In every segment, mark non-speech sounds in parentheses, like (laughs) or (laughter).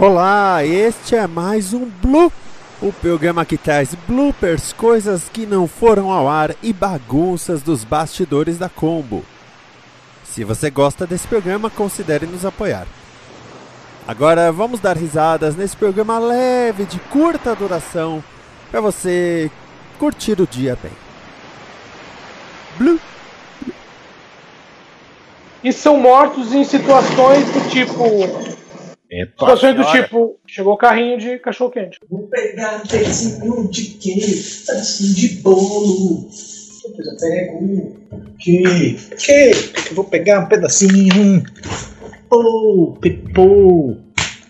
Olá, este é mais um Blue, o programa que traz bloopers, coisas que não foram ao ar e bagunças dos bastidores da Combo. Se você gosta desse programa, considere nos apoiar. Agora vamos dar risadas nesse programa leve de curta duração para você curtir o dia bem. Blue. E são mortos em situações do tipo. Epa, Situações do tipo, chegou o carrinho de cachorro quente. Vou pegar um pedacinho de queijo, pedacinho de bolo. Depois eu pego. Que? Que? Que eu vou pegar um pedacinho. Pipô, pipô.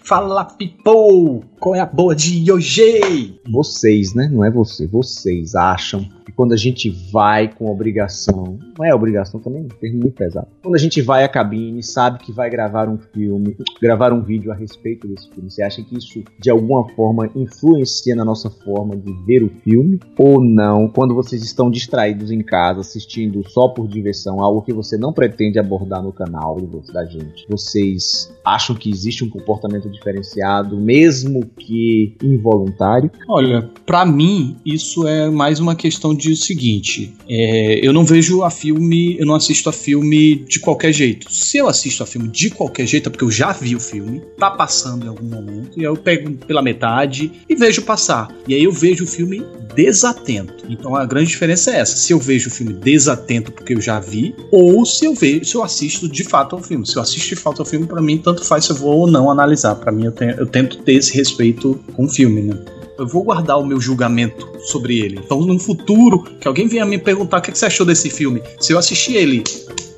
Fala, pipô. Qual é a boa de hoje? Vocês, né? Não é você. Vocês acham que quando a gente vai com obrigação, não é obrigação também, é um muito pesado. Quando a gente vai à cabine, sabe que vai gravar um filme, gravar um vídeo a respeito desse filme, você acha que isso de alguma forma influencia na nossa forma de ver o filme? Ou não? Quando vocês estão distraídos em casa, assistindo só por diversão, algo que você não pretende abordar no canal da gente, vocês acham que existe um comportamento diferenciado, mesmo que involuntário? Olha, pra mim, isso é mais uma questão de o seguinte: é, eu não vejo a filme, eu não assisto a filme de qualquer jeito. Se eu assisto a filme de qualquer jeito, é porque eu já vi o filme, tá passando em algum momento, e aí eu pego pela metade e vejo passar. E aí eu vejo o filme desatento. Então a grande diferença é essa: se eu vejo o filme desatento porque eu já vi, ou se eu vejo, se eu assisto de fato ao filme. Se eu assisto de fato ao filme, pra mim, tanto faz se eu vou ou não analisar. Pra mim, eu, tenho- eu tento ter esse respeito com o filme, né? Eu vou guardar o meu julgamento sobre ele. Então, no futuro, que alguém venha me perguntar o que que você achou desse filme, se eu assistir ele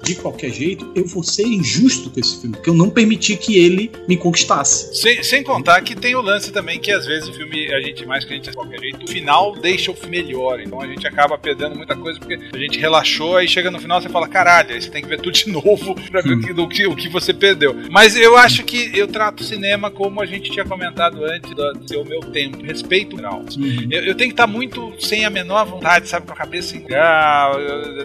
de qualquer jeito, eu vou ser injusto com esse filme, porque eu não permiti que ele me conquistasse. Sem, sem contar que tem o lance também que às vezes o filme, a gente mais que a gente de qualquer jeito, o final deixa o filme melhor. Então a gente acaba perdendo muita coisa porque a gente relaxou, aí chega no final você fala, caralho, aí você tem que ver tudo de (laughs) novo pra ver o que- do o que você perdeu. Mas eu acho que eu trato o cinema como a gente tinha comentado antes de ser o meu tempo. Respeito o grau. Eu, eu tenho que estar muito sem a menor vontade, sabe, com a cabeça em grau,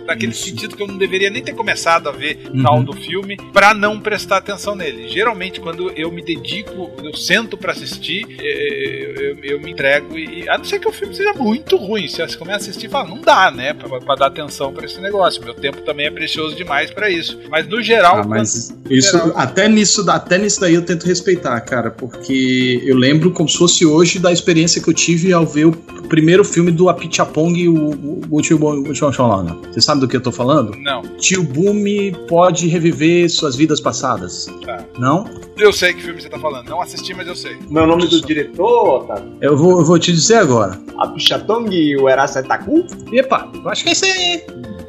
naquele sentido que eu não deveria nem ter começado a ver Uhum. tal do filme pra não prestar atenção nele. Geralmente, quando eu me dedico, eu sento pra assistir, eh, eu, eu- eu me entrego e. A não ser que o filme seja muito ruim. Se você começa a assistir e fala, não dá, né? Pra, pra dar atenção pra esse negócio. Meu tempo também é precioso demais pra isso. Mas no geral. Ah, mas quando- isso, geral- até nisso, até nisso daí eu tento respeitar, cara, porque eu lembro como se fosse hoje da experiência que eu tive ao ver o primeiro filme do Apichapong e o, o, o Tio Bo- o Tio Xolana. Você sabe do que eu tô falando? Não, Tio Bumi pode reviver suas vidas passadas. tá. Não? Eu sei que filme você tá falando. Não assisti, mas eu sei. Meu nome do diretor, Otávio? Eu vou, eu vou te dizer agora. A Pichatong e o Erasetaku? Epa, eu acho que é isso aí.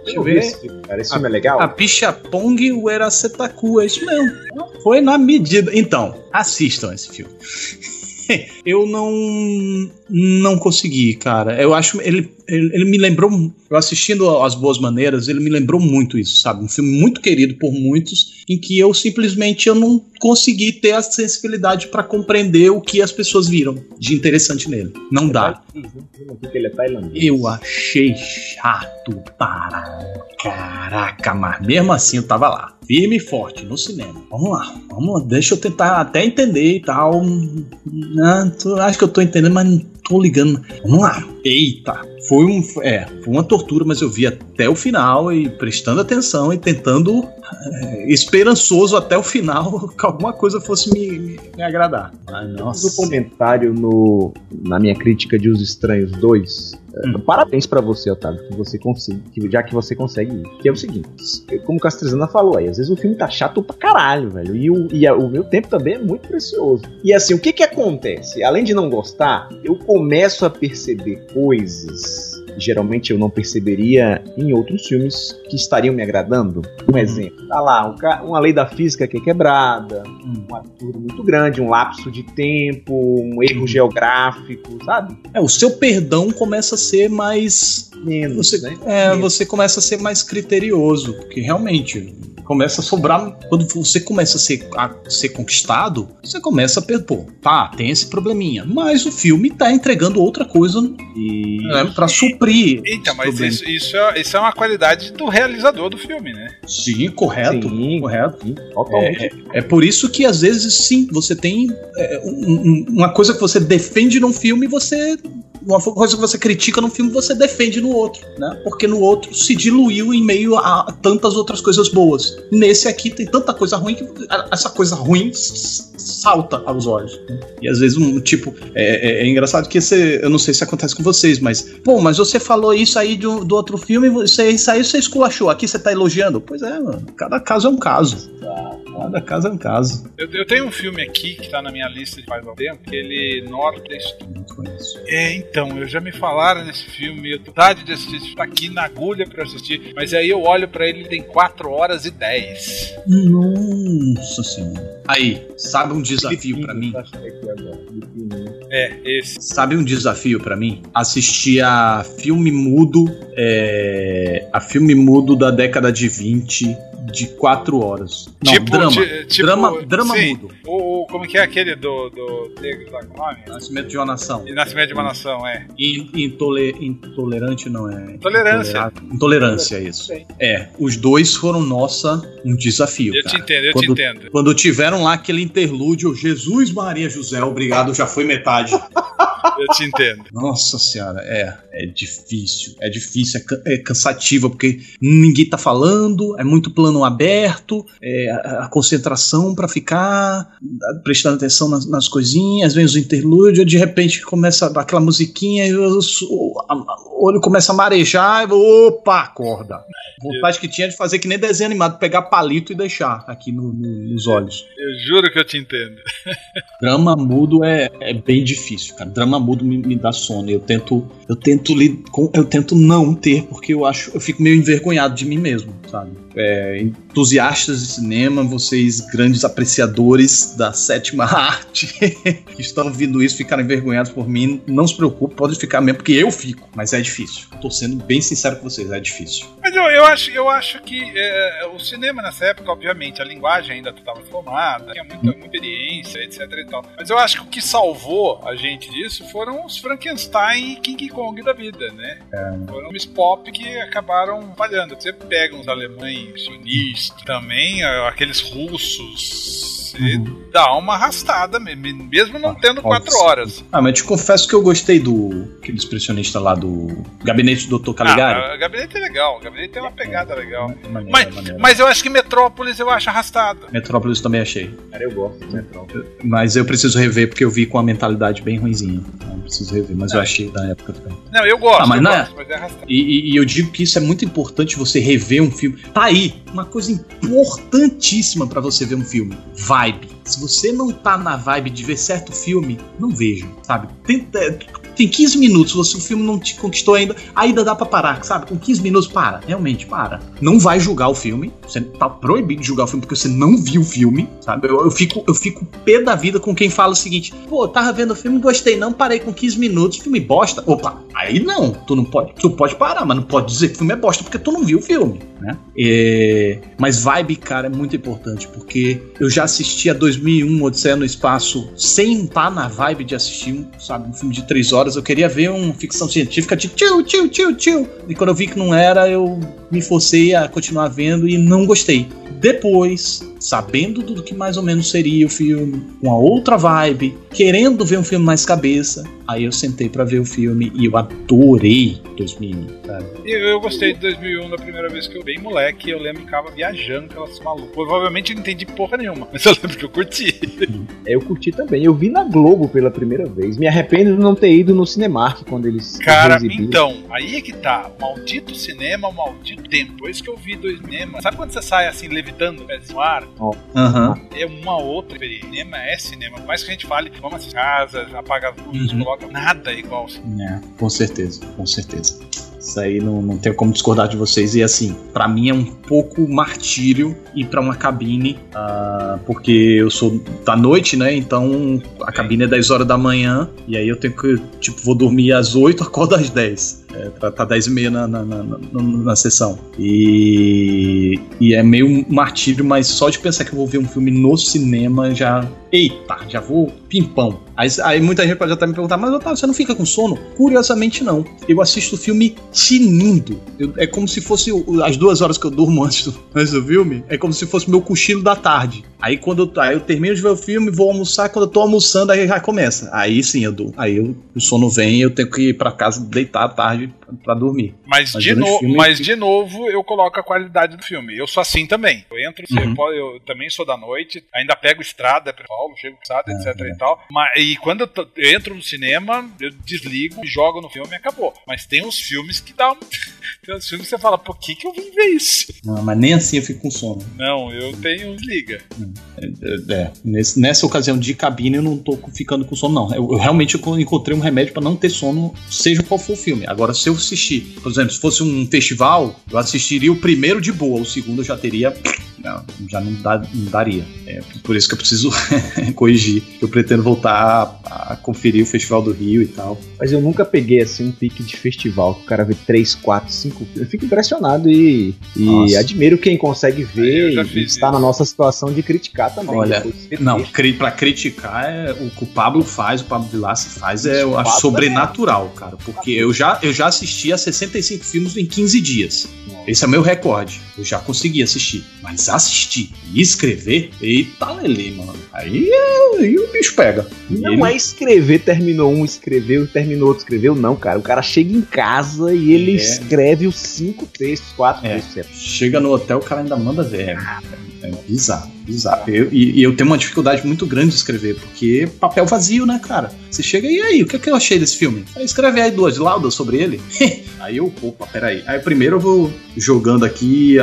Deixa eu ver. Esse filme, cara. Esse filme é legal? A Pichapong e o Eracetaku, é isso mesmo. Foi na medida. Então, assistam esse filme. (laughs) Eu não não consegui, cara. Eu acho ele, ele, ele me lembrou, eu assistindo As Boas Maneiras, ele me lembrou muito isso, sabe? Um filme muito querido por muitos, em que eu simplesmente eu não consegui ter a sensibilidade pra compreender o que as pessoas viram de interessante nele. Não dá. É. Eu achei chato para caraca, mas mesmo assim eu tava lá, firme e forte no cinema. Vamos lá, vamos lá, deixa eu tentar até entender e tal. Ah, tô- acho que eu tô entendendo, mas não tô ligando. Vamos lá. Eita, foi um, é, foi uma tortura, mas eu vi até o final e prestando atenção e tentando é, esperançoso até o final (laughs) que alguma coisa fosse me, me, me agradar. Ai, Fiz nossa. um comentário no, na minha crítica de Os Estranhos 2. Eh, Parabéns pra você, Otávio, que você consegue, que- já que você consegue isso. Que é o seguinte, como o Castrezana falou aí, às vezes o filme tá chato pra caralho, velho. E, o, e a- o meu tempo também é muito precioso. E assim, o que que acontece? Além de não gostar, eu começo a perceber coisas geralmente eu não perceberia em outros filmes que estariam me agradando. Um exemplo, tá lá, um uma lei da física que é quebrada, um absurdo muito grande, um lapso de tempo, um erro geográfico, sabe? É, o seu perdão começa a ser mais. Menos, Você, né? é, Menos. você começa a ser mais criterioso, porque realmente começa a sobrar. Quando você começa a ser, a ser conquistado, você começa a pô, tá, tem esse probleminha. Mas o filme tá entregando outra coisa E né, pra suprir. Eita, esse mas isso, isso, é, isso é uma qualidade do realizador do filme, né? Sim, correto. Sim, Correto. sim, totalmente. É por isso que às vezes sim, você tem é, um- um- uma coisa que você defende num filme, você uma coisa que você critica num filme, você defende no outro, né? Porque no outro se diluiu em meio a tantas outras coisas boas. Nesse aqui tem tanta coisa ruim que essa coisa ruim salta aos olhos. né? E às vezes um tipo é, é- é engraçado que esse, eu não sei se acontece com vocês, mas pô, mas você falou isso aí do, do outro filme, você, isso aí você esculachou. Aqui você tá elogiando? Pois é, mano. Cada caso é um caso. Cada caso é um caso. Eu, eu tenho um filme aqui que tá na minha lista de faz algum tempo, que ele Nordeste. Não conheço. É, então, eu já me falaram nesse filme, eu tô vontade de assistir, tá aqui na agulha pra assistir, mas aí eu olho pra ele, ele tem 4 horas e 10. Nossa senhora. Aí, sabe um desafio pra mim? É, esse. Sabe um desafio pra mim? Assistir a filme mudo, é, a filme mudo da década de 20 de 4 horas. Não, Tipo, drama. ti- tipo, drama, drama sim. mudo. O, o- como que é aquele do, do negro lá com o nome? Nascimento de uma nação. E Nascimento de uma Nação, é. In- intole- intolerante não é. Intolerância. Intolerância, é isso. É, os dois foram, nossa, um desafio. Eu te cara. entendo, eu Quando- te entendo. Quando tiveram lá aquele interlúdio, Jesus Maria José, obrigado, já foi metade. (laughs) Eu te entendo. Nossa senhora, é, é difícil, é difícil, é, é cansativo, porque ninguém tá falando, é muito plano aberto, é a, a concentração pra ficar prestando atenção nas, nas coisinhas, vem os interlúdios, de repente começa aquela musiquinha e a- o olho começa a marejar, e opa, acorda. Vontade que tinha de fazer que nem desenho animado, pegar palito e deixar aqui no- no- nos olhos. Eu juro que eu te entendo. (laughs) Drama mudo é, é bem difícil, cara. Drama mudo me, me dá sono. Eu tento, eu tento li- com- eu tento não ter, porque eu acho, eu fico meio envergonhado de mim mesmo, sabe? É, entusiastas de cinema, vocês grandes apreciadores da sétima (laughs) arte que estão ouvindo isso, ficarem envergonhados por mim, não se preocupe, pode ficar mesmo, porque eu fico. Mas é difícil. Tô sendo bem sincero com vocês, é difícil. Mas eu, eu, acho, eu acho que é, o cinema nessa época, obviamente, a linguagem ainda estava formada, tinha muita, muita experiência, etc e tal. Mas eu acho que o que salvou a gente disso foram os Frankenstein e King Kong da vida, né? Foram filmes pop que acabaram falhando. Você pega uns alemães sionistas, também ah, aqueles russos, e dá uma arrastada, me- me- mesmo não tendo quatro Nossa. horas. Ah, mas te confesso que eu gostei do aquele expressionista lá do Gabinete do Dr. Caligari. Ah, o gabinete é legal, o gabinete tem uma pegada legal. Maneiro, Mas, maneiro. mas eu acho que Metrópolis eu acho arrastado. Metrópolis também achei. Cara, eu gosto do Metrópole. Mas eu preciso rever porque eu vi com a mentalidade bem ruimzinha. Então preciso rever, mas eu achei da época também. Não, eu gosto, Ah, mas eu não é- gosto, mas é arrastado. E, e- e eu digo que isso é muito importante você rever um filme. Tá aí, uma coisa importantíssima pra você ver um filme: vibe. Se você não tá na vibe de ver certo filme, não veja, sabe? Tenta- tem 15 minutos, se o filme não te conquistou ainda, ainda dá pra parar, sabe? Com 15 minutos, para, realmente, para. Não vai julgar o filme, você tá proibido de julgar o filme porque você não viu o filme, sabe? Eu, eu fico, eu fico pé da vida com quem fala o seguinte: pô, tava vendo o filme, gostei, não, parei com 15 minutos, filme bosta. Opa, aí não, tu não pode, tu pode parar, mas não pode dizer que o filme é bosta porque tu não viu o filme, né? É, mas vibe, cara, é muito importante porque eu já assisti a 2001 Odisseia no Espaço sem estar na vibe de assistir, sabe, um filme de três horas. Eu queria ver uma ficção científica de tio, tio, tio, tio. E quando eu vi que não era, eu me forcei a continuar vendo e não gostei. Depois, sabendo do que mais ou menos seria o filme, com a outra vibe, querendo ver um filme mais cabeça, aí eu sentei pra ver o filme e eu adorei 2001, cara. E eu, eu gostei de 2001 da primeira vez que eu bem moleque. Eu lembro que ficava viajando aquelas malucas. Provavelmente eu não entendi porra nenhuma, mas eu lembro que eu curti. É, eu curti também. Eu vi na Globo pela primeira vez. Me arrependo de não ter ido no Cinemark quando eles Cara, exibiram. então, aí é que tá. Maldito cinema, maldito tempo. Depois que eu vi do cinema. Sabe quando você sai assim, levitando o pé no ar? É uma outra experiência. Cinema é cinema. Por mais que a gente fale, vamos assistir casa, apaga as luzes, Uhum. coloca. Nada é igual. É, com certeza, com certeza. Isso aí não, não tenho como discordar de vocês. E assim, pra mim é um pouco martírio ir pra uma cabine, ah, porque eu sou da noite, né? Então a cabine é 10 horas da manhã, e aí eu tenho que, tipo, vou dormir às 8, acordo às 10. É, pra tá 10 e meia na, na, na, na, sessão. E, e é meio martírio, mas só de pensar que eu vou ver um filme no cinema já. Eita, já vou pimpão. Aí, aí muita gente pode até me perguntar, mas Otávio, você não fica com sono? Curiosamente, não. Eu assisto o filme tinindo. Eu- é como se fosse as duas horas que eu durmo (laughs) antes do, antes do filme. É como se fosse meu cochilo da tarde. Aí quando eu, aí eu termino de ver o filme, vou almoçar. Quando eu tô almoçando, aí já começa. Aí sim eu durmo. Aí eu- o sono vem e eu tenho que ir pra casa deitar à tarde pra, pra dormir. Mas, Mas de, no- filme- mas de novo, eu coloco a qualidade do filme. Eu sou assim também. Eu entro, Uhum. pode- eu também sou da noite, ainda pego estrada pra Paulo, chego estrada, etc é. e tal. Mas, e quando eu, tô- eu entro no cinema, eu desligo, jogo no filme e acabou. Mas tem uns filmes que dá um. (laughs) tem uns filmes que você fala, por que, que eu vim ver isso? Não, mas nem assim eu fico com sono. Não, eu tenho desliga. É, é, nesse- nessa ocasião de cabine eu não tô ficando com sono, não. Eu, eu realmente encontrei um remédio pra não ter sono, seja qual for o filme. Agora, se eu assistir, por exemplo, se fosse um festival, eu assistiria o primeiro de boa, o segundo eu já teria. Não, já não, dá- não daria. É por isso que eu preciso (laughs) corrigir. Eu pretendo voltar a, a conferir o Festival do Rio e tal. Mas eu nunca peguei assim um pique de festival, que o cara vê 3, 4, 5 filmes. Eu fico impressionado e, e Nossa. admiro quem consegue ver e, está isso. na nossa situação de criticar também. Olha, Não, cri, pra criticar, é, o que o Pablo faz, o Pablo Vilassi faz, é, eu acho Pablo sobrenatural, cara. Porque eu já, eu já assisti a 65 filmes em 15 dias. Esse é meu recorde. Eu já consegui assistir. Mas assistir e escrever, eita lelê, mano. Aí, aí o bicho pega. E Não ele- é escrever, terminou um, escreveu, terminou outro, escreveu, não, cara. O cara chega em casa e ele É. escreve os cinco textos, quatro É. textos. Chega no hotel, o cara ainda manda ver. É, é bizarro, bizarro. Eu- e, eu tenho uma dificuldade muito grande de escrever, porque papel vazio, né, cara? Você chega e aí, o que, é que eu achei desse filme? Aí escreve aí duas laudas sobre ele. (laughs) aí eu, opa, peraí. Aí primeiro eu vou jogando aqui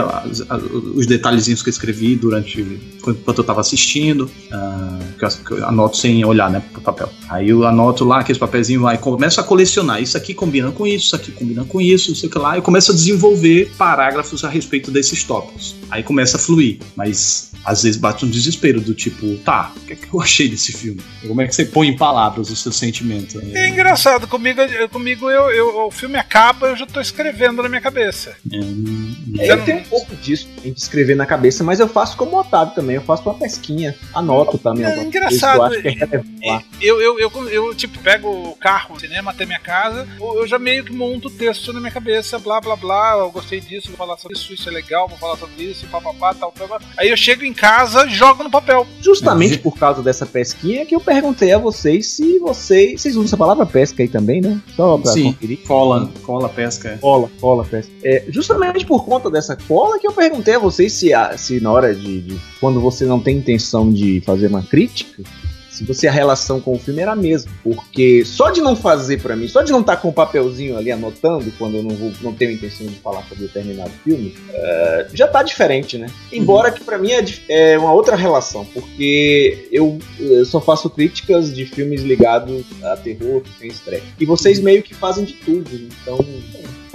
os detalhezinhos que eu escrevi durante. enquanto eu tava assistindo. ah, que eu, que eu anoto sem olhar, né, pro papel. Aí eu anoto lá aqueles papelzinhos lá e começo a colecionar. Isso aqui combina com isso, isso aqui combina com isso, não sei o que lá. E começo a desenvolver parágrafos a respeito desses tópicos. Aí começa a fluir. Mas às vezes bate um desespero do tipo, tá, o que, é que eu achei desse filme? Como é que você põe em palavras o seu sentimento? É engraçado, comigo, eu- comigo eu, eu- o filme acaba, eu já tô escrevendo na minha cabeça. É, É, eu tenho um pouco disso, de escrever na cabeça, mas eu faço como o Otávio também, eu faço uma pesquinha, anoto também. É alguma coisa engraçado, que Eu acho que é. Eu, eu, eu, eu, tipo, pego o carro, o cinema até minha casa, eu eu já meio que monto o texto na minha cabeça, blá blá blá, eu gostei disso, vou falar sobre isso, isso é legal, vou falar sobre isso, papapá, tal, tal, tal. Aí eu chego em casa, jogo no papel. Justamente por causa dessa pesquinha que eu perguntei a vocês se vocês. Vocês usam essa palavra pesca aí também, né? Só pra Sim. conferir. cola, cola, pesca. Cola, cola, pesca. É, justamente por conta dessa cola que eu perguntei a vocês se, a- se na hora de, de- Quando você não tem intenção de fazer uma crítica, se você a relação com o filme era a mesma. Porque só de não fazer pra mim, só de não estar com o papelzinho ali anotando quando eu não, vou, não tenho intenção de falar sobre determinado filme, é, já tá diferente, né? Embora que pra mim é, é uma outra relação, porque eu, eu só faço críticas de filmes ligados a terror, sem estreia. E vocês meio que fazem de tudo, então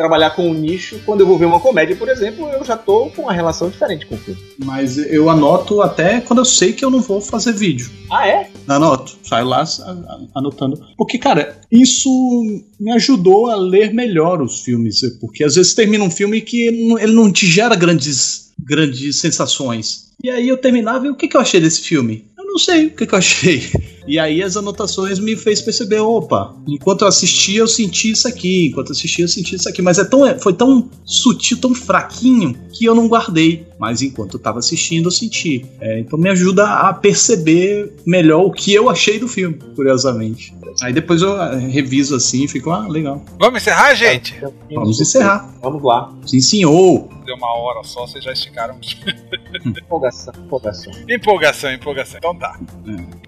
trabalhar com o nicho, quando eu vou ver uma comédia, por exemplo, eu já tô com uma relação diferente com o filme. Mas eu anoto até quando eu sei que eu não vou fazer vídeo. Ah, é? Anoto, saio lá anotando. Porque, cara, isso me ajudou a ler melhor os filmes. Porque às vezes termina um filme que ele não, ele não te gera grandes, grandes sensações. E aí eu terminava e o que, que eu achei desse filme? Eu não sei o que, que eu achei. E aí as anotações me fez perceber, opa, enquanto eu assistia eu senti isso aqui, enquanto eu assistia eu senti isso aqui, mas é tão, foi tão sutil, tão fraquinho que eu não guardei. Mas enquanto eu tava assistindo eu senti. É, então me ajuda a perceber melhor o que eu achei do filme, curiosamente. Aí depois eu eh, reviso assim e fico, ah, legal. Vamos encerrar, gente? Vamos encerrar. Vamos lá. Sim, senhor. Deu uma hora só, vocês já esticaram. Empolgação, empolgação. empolgação, empolgação. Então tá.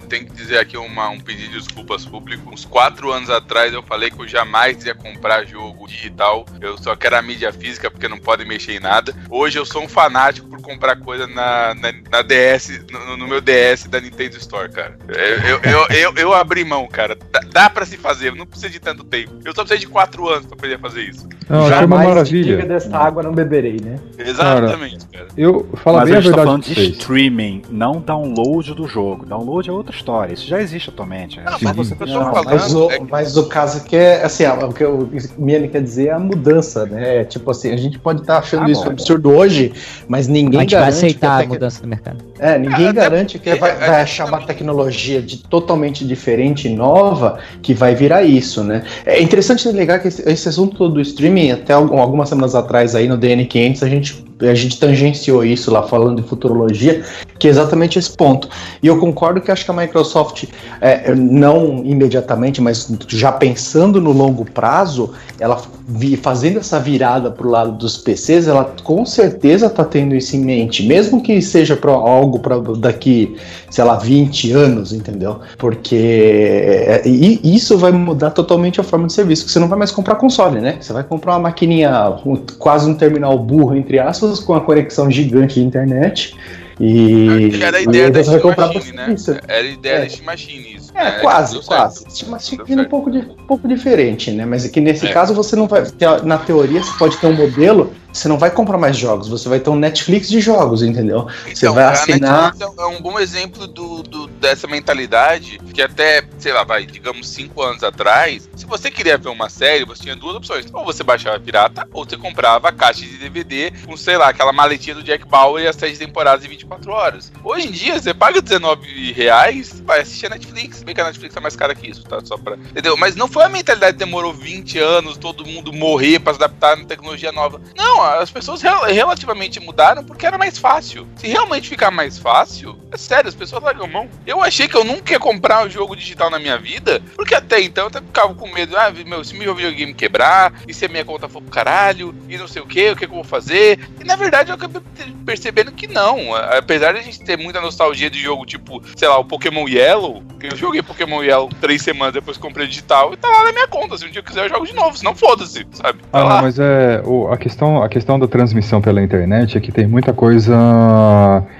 tenho que dizer aqui uma, um pedido de desculpas público. Uns quatro anos atrás eu falei que eu jamais ia comprar jogo digital. Eu só quero a mídia física porque não pode mexer em nada. Hoje eu sou um fanático por comprar coisa na, na, na DS, no, no meu DS da Nintendo Store, cara. Eu, eu, eu, eu, eu abri mão, cara. Dá, dá pra se fazer, não precisa de tanto tempo. Eu só precisei de quatro anos pra poder fazer isso. Não, achei uma maravilha. Desta água não beberei, né? Exatamente, cara. Eu falo Mas bem a a gente tá verdade falando de vocês. streaming, não download do jogo. Download é outra história. Isso já existe atualmente. É Não, mas você tô deixar- falando- Mas o, é que- mas o caso aqui é assim, o que o Miane quer dizer é a mudança, né? É, Tipo assim, a gente pode estar achando Ah, isso bom. absurdo hoje, mas ninguém a gente vai garante que aceitar a tec- mudança do mercado. É, ninguém É, garante que vai, vai achar uma tecnologia de, totalmente diferente e nova que vai virar isso, né? É interessante ligar que esse, esse assunto do streaming, até algum- algumas semanas atrás aí no DN500, a gente, a gente tangenciou isso lá falando de futurologia, que é exatamente esse ponto. E eu concordo que acho que a Microsoft, é, não imediatamente, mas já pensando no longo prazo, ela vi- fazendo essa virada para o lado dos PCs, ela com certeza está tendo isso em mente, mesmo que seja para algo para daqui, sei lá, 20 anos, entendeu? Porque é, isso vai mudar totalmente a forma de serviço, que você não vai mais comprar console, né? Você vai comprar uma maquininha, quase um terminal burro, entre aspas, com a conexão gigante de internet. E, Que era a ideia da Steam Machine, né? Era a ideia É. da Steam Machine isso. É, né? quase, quase. Steam Machine Deu um pouco, de, um pouco diferente, né? Mas aqui nesse É. caso você não vai. Na teoria, você pode ter um modelo, você não vai comprar mais jogos, você vai ter um Netflix de jogos, entendeu? Você Então, vai a assinar. Netflix é um bom exemplo do, do- dessa mentalidade que até, sei lá, vai, digamos, cinco anos atrás, se você queria ver uma série, você tinha duas opções. Ou você baixava pirata, ou você comprava a caixa de DVD com, sei lá, aquela maletinha do Jack Bauer e as sete temporadas em 24 horas. Hoje em dia, você paga 19 reais, vai assistir a Netflix. Bem que a Netflix é mais cara que isso, tá? Só pra. Entendeu? Mas não foi a mentalidade que demorou 20 anos, todo mundo morrer pra se adaptar na tecnologia nova. Não, as pessoas rel- relativamente mudaram porque era mais fácil. Se realmente ficar mais fácil, é sério, as pessoas largam mão. Eu achei que eu nunca ia comprar um jogo digital na minha vida, porque até então eu até ficava com medo, ah, meu, se meu videogame quebrar, e se a minha conta for pro caralho, e não sei o que, o que, que eu vou fazer. E na verdade eu acabei percebendo que não. Apesar de a gente ter muita nostalgia de jogo tipo, sei lá, o Pokémon Yellow, que eu joguei Pokémon Yellow três semanas depois comprei digital e tá lá na minha conta. Se um dia eu quiser eu jogo de novo, senão foda-se, sabe? Tá Ah, lá. mas é. o- a, questão, a questão da transmissão pela internet é que tem muita coisa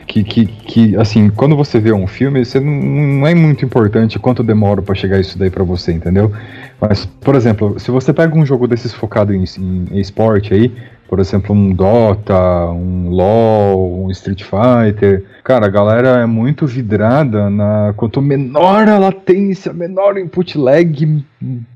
que, que, que, assim, quando você vê um filme, você não, não é muito importante quanto demora pra chegar isso daí pra você, entendeu? Mas, por exemplo, se você pega um jogo desses focado em, em esporte aí, por exemplo, um Dota, um LoL, um Street Fighter, cara, a galera é muito vidrada na. Quanto menor a latência, menor o input lag,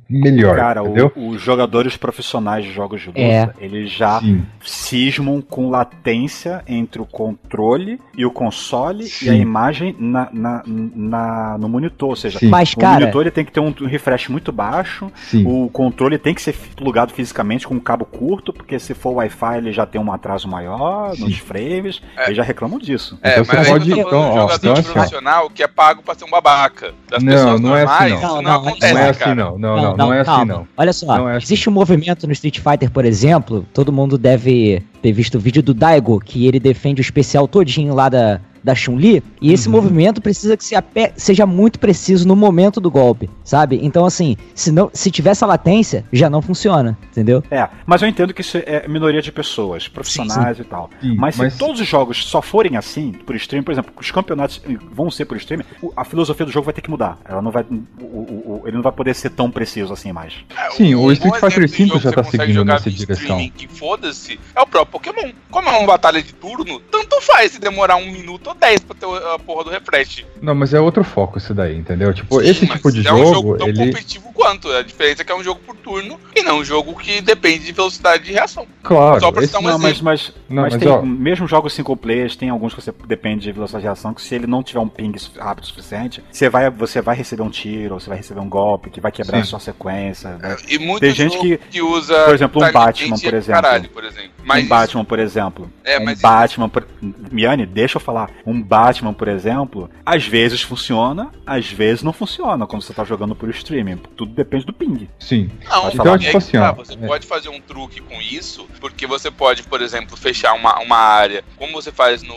melhor. Cara, entendeu? o- os jogadores profissionais de jogos de luta, É. eles já Sim. cismam com latência entre o controle e o console e Sim. a imagem na, na, na- no monitor. Ou seja, Sim. Mas, o cara, monitor ele tem que ter um refresh muito baixo, Sim. o controle tem que ser plugado fisicamente com um cabo curto, porque se for Wi-Fi ele já tem um atraso maior Sim. nos frames, É. eles já reclamam disso. É, Então mas você pode- eu tô falando de um então, ó, jogador então assim, ó. profissional que é pago pra ser um babaca. Das Não, pessoas não é assim, não. Não, não, não, Não é assim cara. não, não, não, não, é assim calma. não. Olha só, Não é assim. existe um movimento no Street Fighter, por exemplo, todo mundo deve ter visto o vídeo do Daigo, que ele defende o especial todinho lá da, da Chun-Li, e esse Uhum. movimento precisa que se ape- seja muito preciso no momento do golpe, sabe? Então, assim, se, não, se tiver essa latência, já não funciona, entendeu? É, mas eu entendo que isso é minoria de pessoas, profissionais e tal. Sim, mas, mas- se todos os jogos só forem assim, por stream, por exemplo, os campeonatos vão ser por stream, o- a filosofia do jogo vai ter que mudar. Ela não vai, o- o- o- ele não vai poder ser tão preciso assim mais. Sim, o Um Street bom Fighter exemplo de V jogo já que tá seguindo nessa direção. streaming Que foda-se, é o próprio Pokémon. Como é uma batalha de turno, tanto faz se demorar um minuto ou dez pra ter a porra do refresh. Não, mas é outro foco isso daí, entendeu? Tipo, Sim, esse mas tipo de é um jogo, jogo tão ele. competitivo quanto. A diferença é que é um jogo por turno e não um jogo que depende de velocidade de reação. Claro, Só pra esse- citar um não, mas, exemplo. mas, Não, mas mas, tem, ó. mesmo jogos single players, tem alguns que você depende de velocidade de reação, que se ele não tiver um ping rápido o suficiente, você vai, você vai receber um tiro, ou você vai receber um golpe que vai quebrar Sim. a sua sequência. né? E muito Tem gente jogo que- usa. por exemplo, um Batman, por é exemplo. Caralho, por exemplo. Mas um Batman, por exemplo. É, um mas- Batman, por... Miane, deixa eu falar. Um Batman, por exemplo, às vezes funciona, às vezes não funciona quando você tá jogando por streaming. Tudo depende do ping. Sim. Não, Pode Então, falar. é tipo que assim, tá, você é. pode fazer um truque com isso, porque você pode, por exemplo, fechar uma, uma área, como você faz no,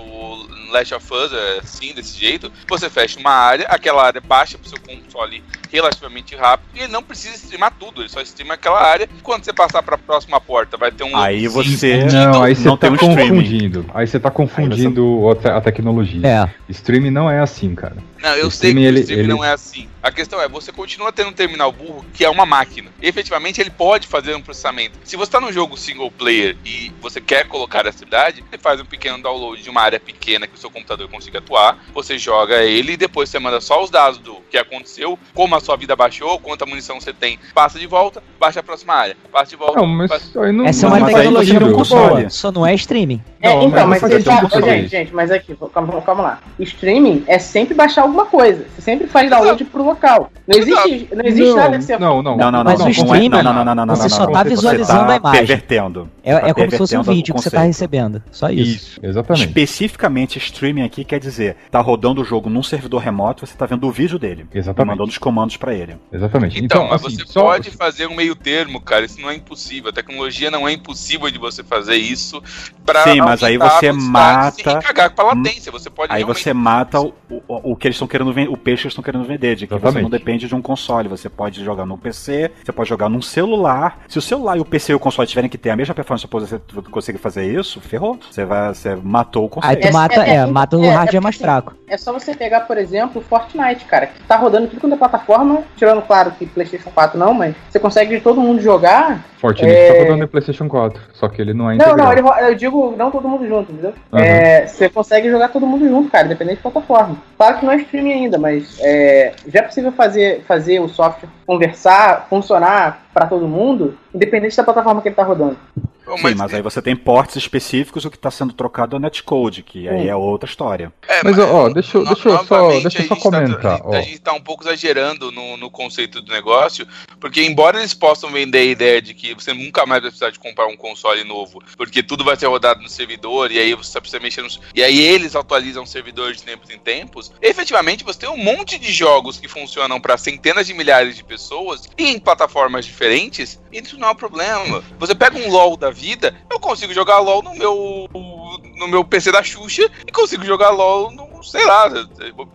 Last of Us, é assim, desse jeito, você fecha uma área, aquela área baixa pro seu console relativamente rápido e ele não precisa streamar tudo, ele só streama aquela área. Quando você passar para a próxima porta, vai ter um Aí logozinho você Não, aí você não tá tem um streaming. confundindo. Aí você tá confundindo a te- a tecnologia. É. Streaming não é assim, cara. Não, eu sei que streaming, o ele- streaming ele- não é assim. A questão é, você continua tendo um terminal burro que é uma máquina. Efetivamente, ele pode fazer um processamento. Se você está num jogo single player e você quer colocar essa atividade, ele faz um pequeno download de uma área pequena que o seu computador consiga atuar. Você joga ele e depois você manda só os dados do que aconteceu, como a sua vida baixou, quanta munição você tem. Passa de volta, baixa a próxima área. Passa de volta. Não, mas passa- aí não. Essa é uma tecnologia você não. Só não é streaming. É, Não, então, mas mas, ô, gente, isso. gente, mas aqui, calma, calma lá. Streaming é sempre baixar alguma coisa. Você sempre faz download pro local. Não existe, não existe Não, nada que você não, não. Não, não, não. Mas não, o não é- streaming, não, não, não, não, não, não, você não, só não. tá visualizando tá a imagem. Pervertendo. É, Tá é como se fosse um vídeo que você tá recebendo. Só isso. Isso, exatamente. Especificamente streaming aqui quer dizer, tá rodando o jogo num servidor remoto, você tá vendo o vídeo dele. Exatamente. Mandando os comandos pra ele. Exatamente. Então, Então, mas assim, você só- pode fazer um meio termo, cara. Isso não é impossível. A tecnologia não é impossível de você fazer isso pra Sim, mas aí você sem mata- cagar com a latência. Você pode Aí realmente- você mata o, o, o que eles estão querendo vender, o peixe que eles estão querendo vender, de que você Exatamente. não depende de um console. Você pode jogar no PC, você pode jogar num celular. Se o celular e o PC e o console tiverem que ter a mesma performance pra você conseguir fazer isso, ferrou. Você vai, você matou o Aí conceito. tu mata, é, mata o é, hardware é mais fraco. É só você pegar, por exemplo, o Fortnite, cara, que tá rodando tudo quanto é plataforma, tirando, claro, que PlayStation 4 não, mas você consegue de todo mundo jogar. Fortnite É. tá rodando em PlayStation 4, só que ele não é Não, integral. não, ele eu digo não todo mundo junto, entendeu? Aham. É, você consegue jogar todo mundo junto, cara, independente de plataforma. Claro que não é streaming ainda, mas é, já é possível fazer, fazer o software conversar, funcionar pra todo mundo, independente da plataforma que ele tá rodando. Sim, mas aí você tem ports específicos, o que está sendo trocado é o netcode, que aí é outra história. É, Mas, ó, ó, deixa eu- no- deixa eu só- novamente, deixa eu a só gente tá- comentar, ó. a gente tá um pouco exagerando no, no conceito do negócio, porque embora eles possam vender a ideia de que você nunca mais vai precisar de comprar um console novo, porque tudo vai ser rodado no servidor, e aí você só precisa mexer nos... E aí eles atualizam o servidor de tempos em tempos, efetivamente você tem um monte de jogos que funcionam para centenas de milhares de pessoas, e em plataformas diferentes, e isso não é um problema. Você pega um LoL da vida, eu consigo jogar LoL no meu no meu PC da Xuxa e consigo jogar LoL no, sei lá,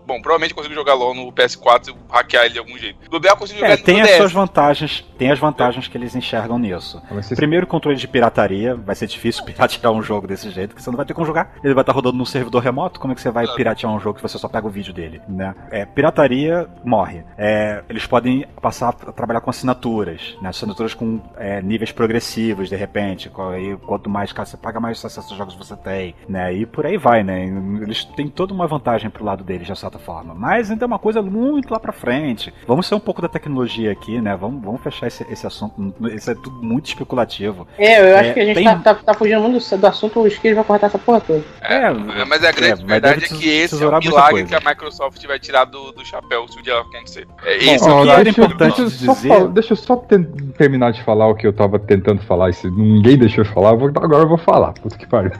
bom, provavelmente consigo jogar LoL no PS4 e hackear ele de algum jeito. Eu consigo jogar É, tem no as DS. suas vantagens, tem as vantagens que eles enxergam nisso. Vocês- Primeiro, controle de pirataria, vai ser difícil (laughs) piratear um jogo desse jeito, porque você não vai ter como jogar. Ele vai estar rodando num servidor remoto, como é que você vai piratear um jogo que você só pega o vídeo dele, né? É, pirataria morre. É, eles podem passar a trabalhar com assinaturas, né? Assinaturas com é, níveis progressivos, de repente. Aí, quanto mais caro você paga, mais acesso aos jogos você tem, né? E por aí vai, né? Eles têm toda uma vantagem pro lado deles, de certa forma. Mas ainda é uma coisa muito lá pra frente. Vamos ser um pouco da tecnologia aqui, né? Vamos, vamos fechar esse, esse assunto. Isso é tudo muito especulativo. É, eu acho É, que a gente tem- tá, tá, tá fugindo muito do, assunto, o Skid vai cortar essa porra toda. É, mas a grande mas verdade é que esse é o milagre que a Microsoft vai tirar do, do chapéu se o dia acontecer. É Bom, isso ó, que era deixa, eu- importante deixa eu só dizer- falar- deixa eu só terminar de falar o que eu tava tentando falar. E se ninguém deixou eu falar, eu vou- agora eu vou falar. Puta que pariu.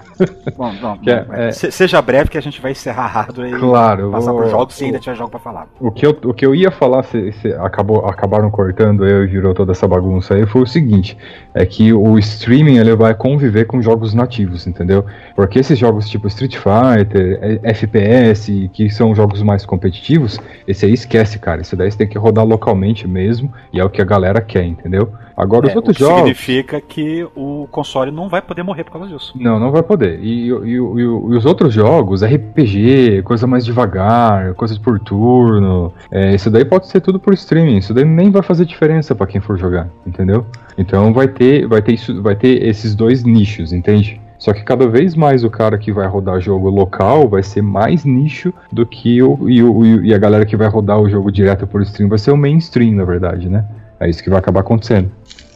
Bom, não, (laughs) Que é- é- se- seja breve que a gente vai encerrar rápido e Claro, passar vou- pros jogos se ainda tiver jogo pra falar. O que eu, o que eu ia falar, se, se acabou, acabaram cortando eu e virou toda essa bagunça aí, foi o seguinte: é que o streaming ele vai conviver com jogos nativos, entendeu? Porque esses jogos tipo Street Fighter, é, FPS, que são jogos mais competitivos, esse aí esquece, cara. Esse daí você tem que rodar localmente mesmo, e é o que a galera quer, entendeu? Agora os É, outros o que jogos. significa que o console não vai poder morrer por causa disso. Não, não vai poder. E, e- e- e os outros jogos, RPG, coisa mais devagar, coisas por turno, é, isso daí pode ser tudo por streaming. Isso daí nem vai fazer diferença pra quem for jogar, entendeu? Então vai ter, vai ter isso, vai ter esses dois nichos, entende? Só que cada vez mais o cara que vai rodar jogo local vai ser mais nicho do que o e, o, e a galera que vai rodar o jogo direto por stream vai ser o mainstream, na verdade, né? É isso que vai acabar acontecendo.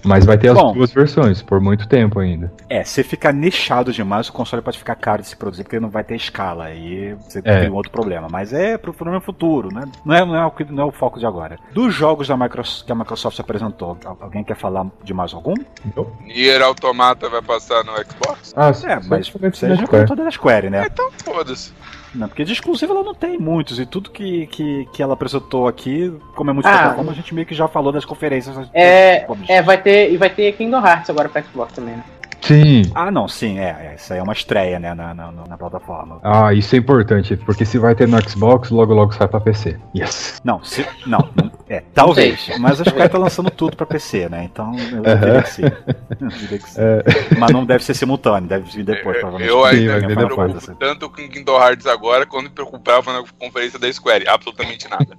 Mas vai ter as Bom. duas versões por muito tempo ainda. É, se ficar nichado demais, o console pode ficar caro de se produzir, porque não vai ter escala. Aí você É. tem um outro problema. Mas é pro no futuro, né? Não é, não, é o, que- não é o foco de agora. Dos jogos da Microsoft, que a Microsoft apresentou, al- alguém quer falar de mais algum? Nier Automata vai passar no Xbox? Ah, É, mas você já comentou da Square, né? Então foda-se. Não, porque de exclusivo ela não tem muitos, e tudo que, que, que ela apresentou aqui, como é muito Ah. plataforma, a gente meio que já falou das conferências. É, é, vai ter, e vai ter Kingdom Hearts agora pra Xbox também, né? Sim. Ah, não, sim, é. é, Isso aí é uma estreia, né, na, na, na plataforma. Ah, isso é importante, porque se vai ter no Xbox, logo logo sai pra PC. Yes. Não, se, não, é, talvez. Mas a Square tá lançando tudo pra PC, né? Então eu diria que sim. Eu diria que sim. É. Mas não deve ser simultâneo, deve vir depois, provavelmente. Eu ainda me preocupo Fantasy. tanto com Kingdom Hearts agora quando me preocupava na conferência da Square. Absolutamente nada.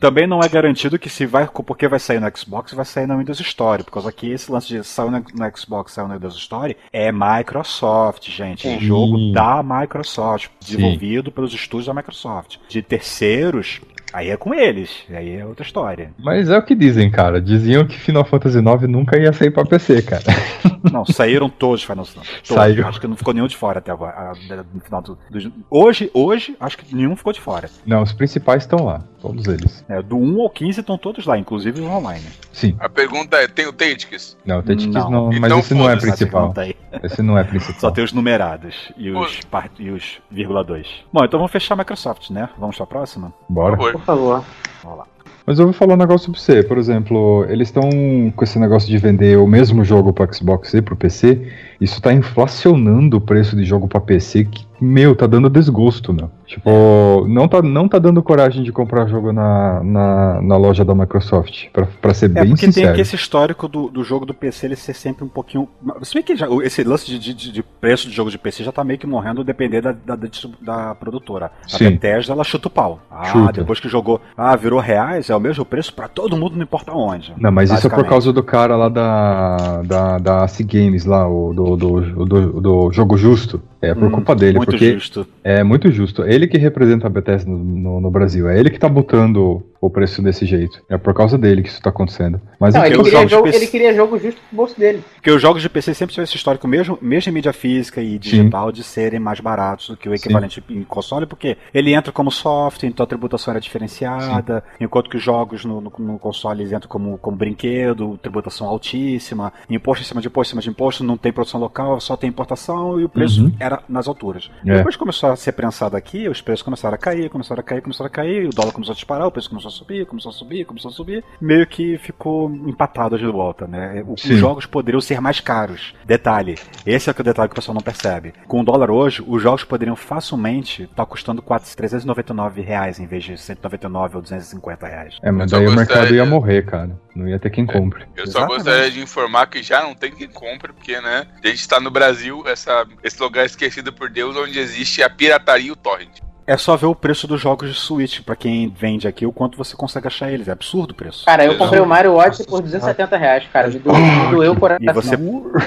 Também não é garantido que se vai, porque vai sair no Xbox, vai sair na Windows Store, por causa que esse lance de sair no, Xbox, sair no Windows Store, é Microsoft, gente. É Sim. jogo da Microsoft, desenvolvido pelos estúdios da Microsoft. De terceiros, aí é com eles, aí é outra história. Mas é o que dizem, cara. Diziam que Final Fantasy IX nunca ia sair pra PC, cara. (laughs) Não, saíram todos os Final Fantasy. Todos. Saiu. Acho que não ficou nenhum de fora até agora. No final do, do- hoje, hoje, acho que nenhum ficou de fora. Não, os principais estão lá. Todos eles. É, do 1 ao 15 estão todos lá, inclusive os online. Sim. A pergunta é: tem o Tactics? Não, o Tactics Não. não, mas Então esse não é principal. Esse não é principal. Só tem os numerados e os, par- e os vírgula 2. Bom, então vamos fechar a Microsoft, né? Vamos pra próxima? Bora. Por Por favor. Vamos lá. Mas eu vou falar um negócio pra você. Por exemplo, eles estão com esse negócio de vender o mesmo jogo pro Xbox e pro PC. Isso tá inflacionando o preço de jogo pra PC que, meu, tá dando desgosto, meu. Tipo, não tá, não tá dando coragem de comprar jogo na, na, na loja da Microsoft, pra, pra ser É bem porque sincero. tem aqui esse histórico do, do jogo do PC ele ser sempre um pouquinho. Se bem que já- esse lance de, de- de preço de jogo de PC já tá meio que morrendo depender da, da, da da produtora. A Sim. Bethesda ela chuta o pau. Ah, Chuta. depois que jogou, ah, virou reais, é o mesmo preço pra todo mundo, não importa onde. Não, mas isso é por causa do cara lá da, da, da AC Games lá, o do, do, do, do Jogo Justo. É por Hum, culpa dele, muito porque justo. é muito justo. Ele que representa a Bethesda no, no, no Brasil. É ele que tá botando o preço desse jeito. É por causa dele que isso tá acontecendo. Mas Não, enfim, ele queria, jogo, PC ele queria jogo justo pro bolso dele. Porque os jogos de PC sempre tiveram esse histórico, mesmo, mesmo em mídia física e digital, de serem mais baratos do que o equivalente em console, porque ele entra como software, então a tributação era diferenciada, enquanto que os jogos no, no, no console eles entram como, como brinquedo, tributação altíssima, imposto em cima de imposto em cima de imposto, não tem produção local, só tem importação e o preço Uhum. Era nas alturas. É. Depois começou a ser prensado aqui, os preços começaram a cair, começaram a cair, começaram a cair, o dólar começou a disparar, o preço começou a subir, começou a subir, começou a subir, meio que ficou empatado de volta, né? O- Os Sim. jogos poderiam ser mais caros. Detalhe, esse é o detalhe que o pessoal não percebe. Com o dólar hoje, os jogos poderiam facilmente estar custando 4, 399 reais em vez de 199 ou 250 reais. é, mas daí o mercado ia morrer, cara. Não ia ter quem compre. Eu só Exatamente. gostaria de informar que já não tem quem compre, porque, né? A gente tá no Brasil, essa, esse lugar esquecido por Deus, onde existe a pirataria e o torrent. É só ver o preço dos jogos de Switch, pra quem vende aqui, o quanto você consegue achar eles. É absurdo o preço. Cara, eu comprei o Mario Odyssey por 270 reais, cara. Me doeu, me (laughs) doeu o coração. E você,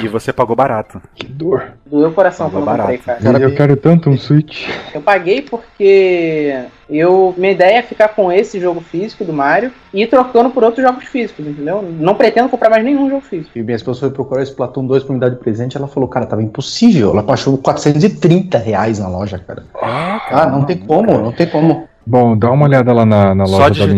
e você pagou barato. Que dor. Doeu o coração Pagou quando eu comprei, barato. cara. eu quero tanto um Switch. Eu paguei porque eu minha ideia é ficar com esse jogo físico do Mario e ir trocando por outros jogos físicos, entendeu? Não pretendo comprar mais nenhum jogo físico. E minha esposa foi procurar esse Splatoon 2 pra me dar de presente, ela falou, cara, tava impossível. Ela achou 430 reais na loja, cara. Ah, não tem como, não tem como. Bom, dá uma olhada lá na, na loja Só da digital,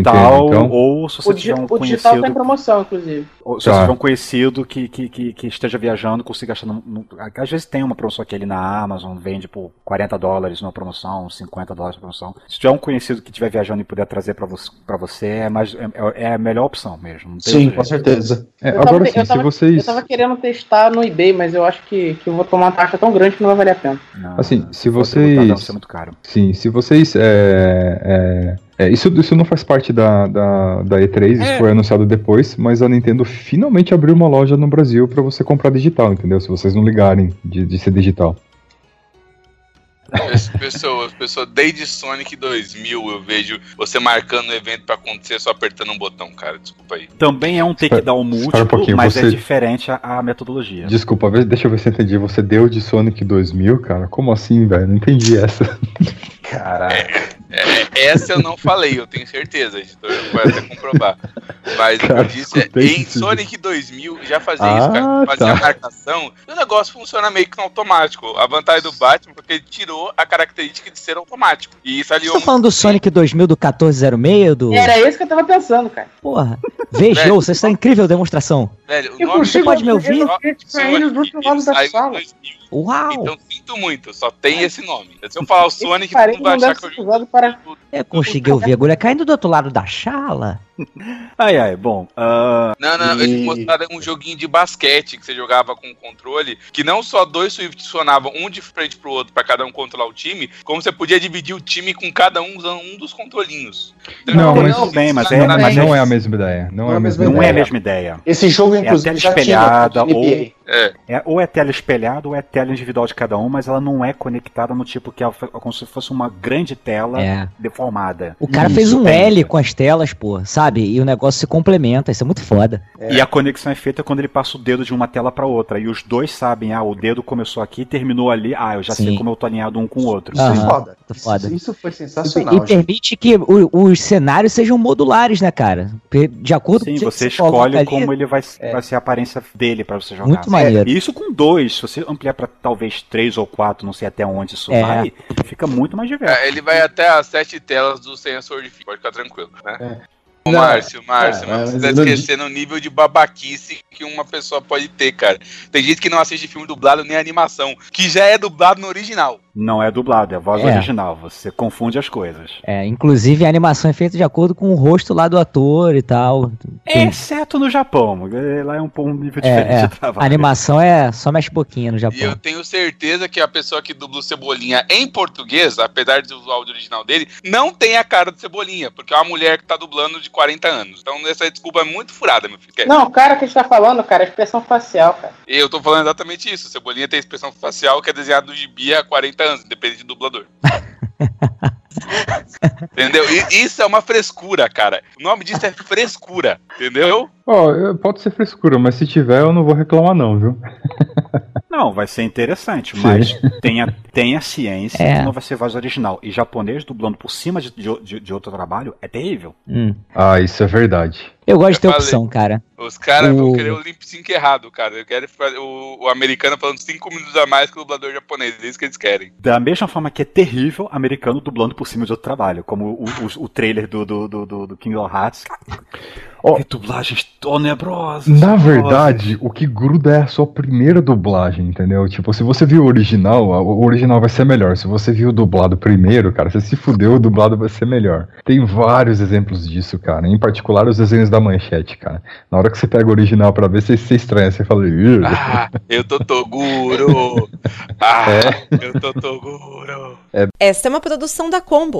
Nintendo, então. ou se você tiver um o digital tá em conhecido. promoção, inclusive. Ou se Tá. você tiver um conhecido que, que, que, que esteja viajando, consiga achar. No, no- às vezes tem uma promoção aqui ele na Amazon, vende por 40 dólares numa promoção, 50 dólares na promoção. Se tiver um conhecido que estiver viajando e puder trazer pra você, pra você é, mais, é, é a melhor opção mesmo. Não tem Sim, com certeza. É, Eu agora sim, se vocês. Eu tava querendo testar no eBay, mas eu acho que, que eu vou tomar uma taxa tão grande que não vai valer a pena. Não, Assim, se vocês- Vai ser muito caro. Sim, se vocês. É, é, é, isso, isso não faz parte da, da, da E3, isso É. foi anunciado depois, mas a Nintendo finalmente abriu uma loja no Brasil pra você comprar digital, entendeu? Se vocês não ligarem de, de ser digital. As pessoas, pessoas, desde Sonic 2000 eu vejo você marcando o evento pra acontecer só apertando um botão, cara. Desculpa aí. Também é um takedown espera um múltiplo, pouquinho, mas é você- diferente a, a metodologia. Desculpa, deixa eu ver se eu entendi. Você deu de Sonic 2000, cara? Como assim, velho? Não entendi essa. Caraca. É, essa eu não falei, eu tenho certeza, editor pode até comprovar. Mas o que eu disse é, em isso. Sonic 2000 já fazia isso, Ah, cara. Fazia tá. a marcação e o negócio funciona meio que no automático. A vantagem do Batman é porque ele tirou a característica de ser automático. E isso Você aliou tá falando do Sonic 2000 do 1406? Do... Era isso que eu tava pensando, cara. Porra, Vejam, Velho, vocês estão incrível demonstração. Velho, o nome pode me ouvir? eu acredito pra ele do outro lado da saiu em sala. 2000. Uau! Então sinto muito, só tem esse nome. Se eu falar o Sonic, todo mundo vai achar que eu usado para... Eu consegui ouvir a agulha caindo do outro lado da chala. Ai, ai, bom. ah, Não, não, e- eles mostraram um joguinho de basquete que você jogava com controle, que não só dois Swift funcionavam um de frente pro outro pra cada um controlar o time, como você podia dividir o time com cada um usando um dos controlinhos. Não, mas- Tudo bem, mas Isso é, na mas não é a mesma ideia. Não, é a mesma não é a ideia. mesma ideia. Esse jogo, É inclusive, tela já tinha espelhada NBA. É. É, ou é tela espelhada ou é tela individual de cada um, mas ela não é conectada no tipo que ela, foi- como se fosse uma grande tela É. deformada. O cara Isso fez um. L com as telas, pô, sabe? E o negócio se complementa, isso é muito foda. E a conexão é feita quando ele passa o dedo de uma tela para outra. E os dois sabem, ah, o dedo começou aqui e terminou ali. Ah, eu já sei Sim. como eu tô alinhado um com o outro. Isso é Aham. foda. Foda. Isso, isso foi sensacional. e gente. permite que o- os cenários sejam modulares, né, cara? De acordo Sim, com o que você escolhe ali, como ele vai, vai ser a aparência dele para você jogar. Muito maneiro. E isso com dois, se você ampliar para talvez três ou quatro, não sei até onde isso É. vai, fica muito mais diverso. É, ele vai até as sete telas do sensor de fio, pode ficar tranquilo, né? Ô, Não, Márcio, Márcio, é, mas tá eu não esquecendo o nível de babaquice que uma pessoa pode ter, cara. Tem gente que não assiste filme dublado nem animação, que já é dublado no original. Não é dublado, é a voz É. original. Você confunde as coisas. É, inclusive a animação é feita de acordo com o rosto lá do ator e tal. Tem- Exceto no Japão. eh, Lá é um, um nível É, diferente é. de trabalho. A animação é só mexe boquinha no E eu Japão. tenho certeza que a pessoa que dubla o Cebolinha em português, apesar de o áudio original dele, não tem a cara do Cebolinha, porque é uma mulher que tá dublando de 40 anos. Então essa desculpa é muito furada, meu filho. Não, o cara que a gente tá falando, cara, é expressão facial, cara. Eu tô falando exatamente isso. O Cebolinha tem expressão facial que é desenhado no gibi há 40 independente do dublador. (laughs) entendeu? E isso é uma frescura, cara. O nome disso é frescura, entendeu? Ó, eu- pode ser frescura, mas se tiver eu não vou reclamar não, viu? Não, vai ser interessante, Sim. mas tenha, tenha ciência É. que não vai ser voz original. E japonês dublando por cima de, de, de outro trabalho é terrível. Hum. Ah, isso é verdade. Eu gosto de ter Eu falei. opção, cara. Os caras vão O- querer o lip sync errado, cara. Eu quero o, o americano falando 5 minutos a mais que o dublador japonês. É isso que eles querem. Da mesma forma que é terrível americano dublando por cima de outro trabalho, como o, o, o trailer do, do, do, do Kingdom Hearts. Ó. Que dublagens tenebrosas. Na verdade, o que gruda é a sua primeira dublagem, entendeu? Tipo, se você viu o original, o original vai ser melhor. Se você viu o dublado primeiro, cara, você se fudeu, o dublado vai ser melhor. Tem vários exemplos disso, cara. Em particular, os desenhos da manchete, cara. Na hora que você pega o original pra ver, você se estranha. Você fala, "Ih". (laughs) Ah, eu tô Toguro. Ah, eu tô Toguro. Esta é uma produção da Combo.